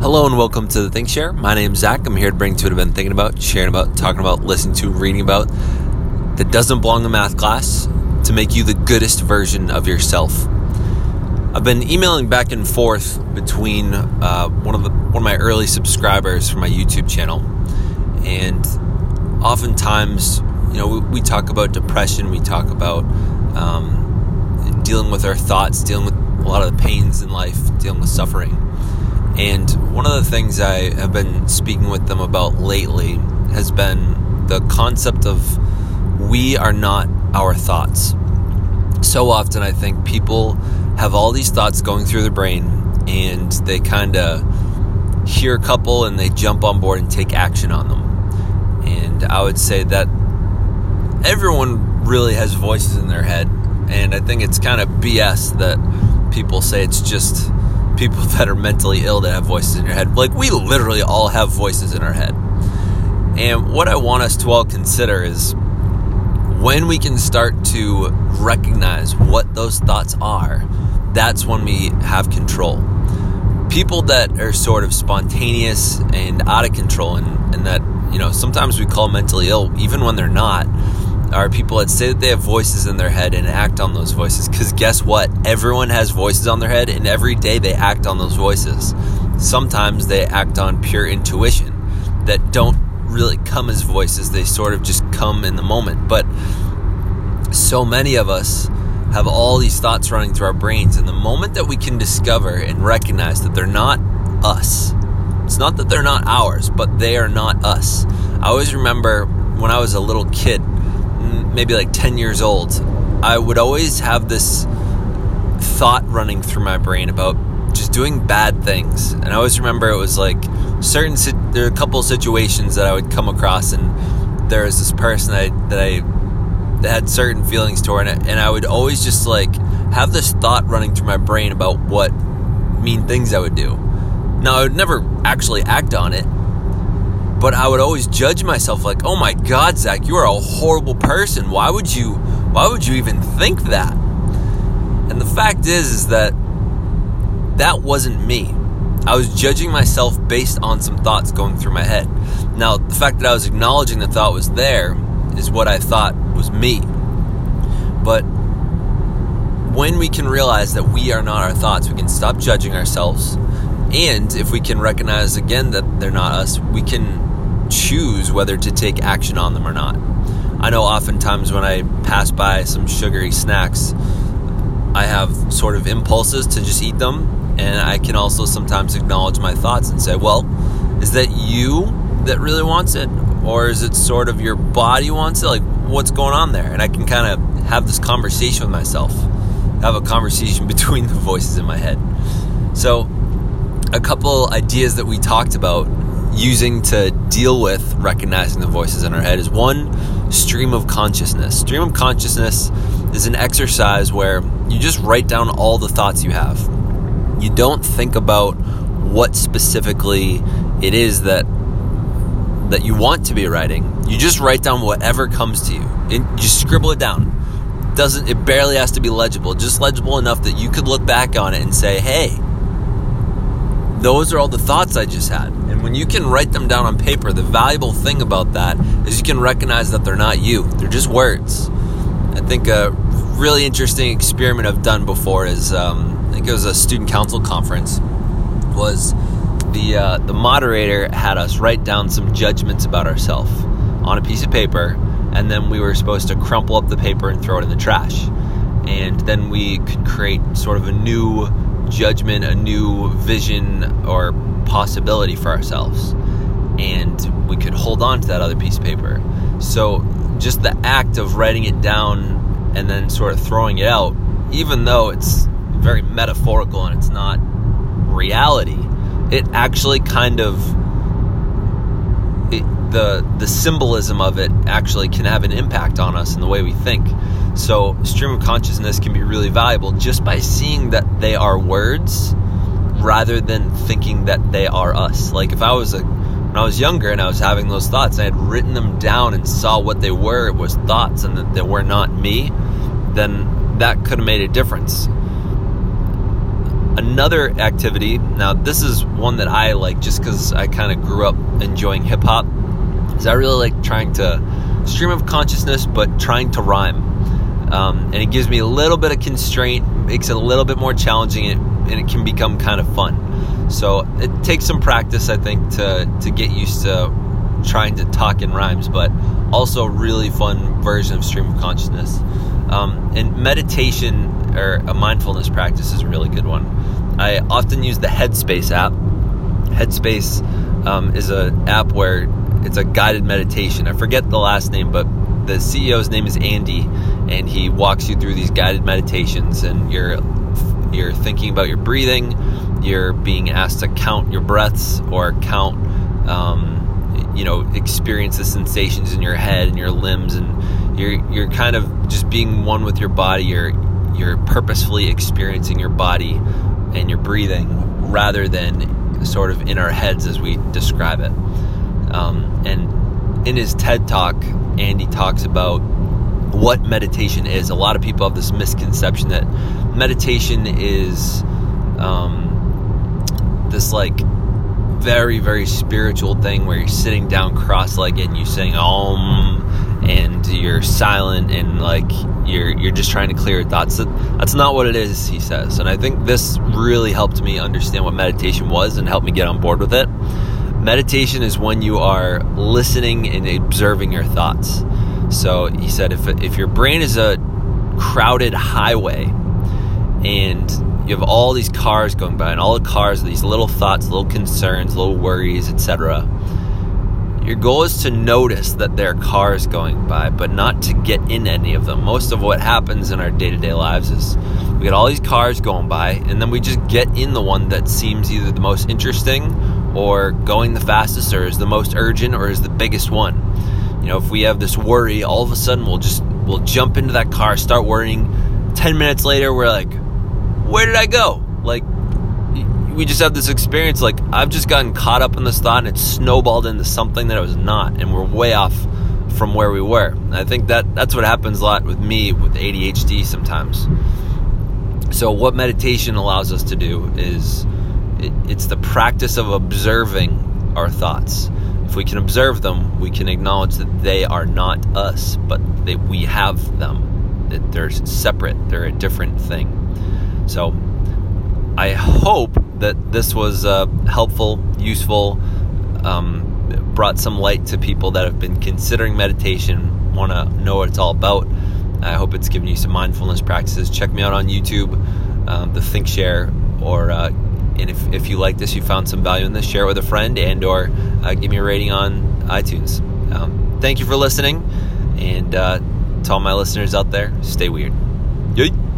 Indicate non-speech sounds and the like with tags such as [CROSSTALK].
Hello and welcome to the Think Share. My name's Zach. I'm here to bring to what I've been thinking about, sharing about, talking about, listening to, reading about that doesn't belong in math class to make you the goodest version of yourself. I've been emailing back and forth between uh, one of the one of my early subscribers for my YouTube channel, and oftentimes, you know, we, we talk about depression, we talk about um, dealing with our thoughts, dealing with a lot of the pains in life, dealing with suffering. And one of the things I have been speaking with them about lately has been the concept of we are not our thoughts. So often, I think people have all these thoughts going through their brain and they kind of hear a couple and they jump on board and take action on them. And I would say that everyone really has voices in their head. And I think it's kind of BS that people say it's just people [LAUGHS] that are mentally ill that have voices in your head. Like, we literally all have voices in our head. And what I want us to all consider is when we can start to recognize what those thoughts are, that's when we have control. People that are sort of spontaneous and out of control, and, and that, you know, sometimes we call mentally ill, even when they're not, are people that say that they have voices in their head and act on those voices. Because guess what? Everyone has voices on their head, and every day they act on those voices. Sometimes they act on pure intuition that don't really come as voices, they sort of just come in the moment. But so many of us have all these thoughts running through our brains, and the moment that we can discover and recognize that they're not us, it's not that they're not ours, but they are not us. I always remember when I was a little kid, maybe like 10 years old, I would always have this thought running through my brain about just doing bad things. And I always remember it was like certain there are a couple situations that I would come across, and there was this person that I, that I that had certain feelings toward it, and I would always just like have this thought running through my brain about what mean things I would do. Now I would never actually act on it, but I would always judge myself like, "Oh my God, Zach, you are a horrible person. Why would you? Why would you even think that?" And the fact is, is that that wasn't me. I was judging myself based on some thoughts going through my head. Now, the fact that I was acknowledging the thought was there is what I thought was me. But when we can realize that we are not our thoughts, we can stop judging ourselves. And if we can recognize again that they're not us, we can choose whether to take action on them or not. I know oftentimes when I pass by some sugary snacks, I have sort of impulses to just eat them and I can also sometimes acknowledge my thoughts and say, well, is that you that really wants it? Or is it sort of your body wants it? Like, what's going on there? And I can kind of have this conversation with myself, have a conversation [LAUGHS] between the voices in my head. So, a couple ideas that we talked about using to deal with recognizing the voices in our head is one stream of consciousness. Stream of consciousness is an exercise where you just write down all the thoughts you have you don't think about what specifically it is that that you want to be writing. You just write down whatever comes to you. And you scribble it down. doesn't it barely has to be legible, just legible enough that you could look back on it and say, "Hey, those are all the thoughts I just had." When you can write them down on paper, the valuable thing about that is you can recognize that they're not you. They're just words. I think a really interesting experiment I've done before is um, I think it was a student council conference, was the uh, the moderator had us write down some judgments about ourselves on a piece of paper, and then we were supposed to crumple up the paper and throw it in the trash. And then we could create sort of a new judgment, a new vision or possibility for ourselves. And we could hold on to that other piece of paper. So just the act of writing it down and then sort of throwing it out, even though it's very metaphorical and it's not reality. It actually kind of it, the the symbolism of it actually can have an impact on us in the way we think. So stream of consciousness can be really valuable just by seeing that they are words rather than thinking that they are us. Like if I was a when I was younger and I was having those thoughts, I had written them down and saw what they were, it was thoughts and that they were not me, then that could have made a difference Another activity, now this is one that I like just because I kind of grew up enjoying hip hop, is I really like trying to stream of consciousness, but trying to rhyme. Um, and it gives me a little bit of constraint, makes it a little bit more challenging, and it can become kind of fun. So it takes some practice, I think, to to get used to trying to talk in rhymes, but also a really fun version of stream of consciousness. Um, and meditation or a mindfulness practice is a really good one. I often use the Headspace app. Headspace um, is an app where it's a guided meditation. I forget the last name, but the CEO's name is Andy, and he walks you through these guided meditations, and you're you're thinking about your breathing. You're being asked to count your breaths or count, um, you know, experience the sensations in your head and your limbs, and you're you're kind of just being one with your body. You're you're purposefully experiencing your body and your breathing rather than sort of in our heads as we describe it. Um, and in his TED talk, Andy talks about what meditation is. A lot of people have this misconception that meditation is um, this like very very spiritual thing where you're sitting down cross-legged and you're saying om and you're silent and like you're you're just trying to clear your thoughts. That's not what it is he says. And i think this really helped me understand what meditation was and helped me get on board with it Meditation is when you are listening and observing your thoughts. So he said, if, if your brain is a crowded highway and you have all these cars going by, and all the cars, these little thoughts, little concerns, little worries, etc. Your goal is to notice that there are cars going by, but not to get in any of them. Most of what happens in our day to day lives is we get all these cars going by, and then we just get in the one that seems either the most interesting or going the fastest or is the most urgent or is the biggest one. You know, if we have this worry, all of a sudden we'll just we'll jump into that car, start worrying. 10 minutes later we're like, "Where did I go?" Like we just have this experience like I've just gotten caught up in this thought and it snowballed into something that it was not and we're way off from where we were. And I think that that's what happens a lot with me with ADHD sometimes. So what meditation allows us to do is it, it's the practice of observing our thoughts. If we can observe them, we can acknowledge that they are not us, but that we have them. That they're separate, they're a different thing. So I hope that this was uh, helpful, useful, um, brought some light to people that have been considering meditation, want to know what it's all about. I hope it's given you some mindfulness practices. Check me out on YouTube, um, the ThinkShare, or uh, and if, if you like this, you found some value in this, share it with a friend and or uh, give me a rating on iTunes. Um, thank you for listening, and uh, to all my listeners out there, stay weird. Yay.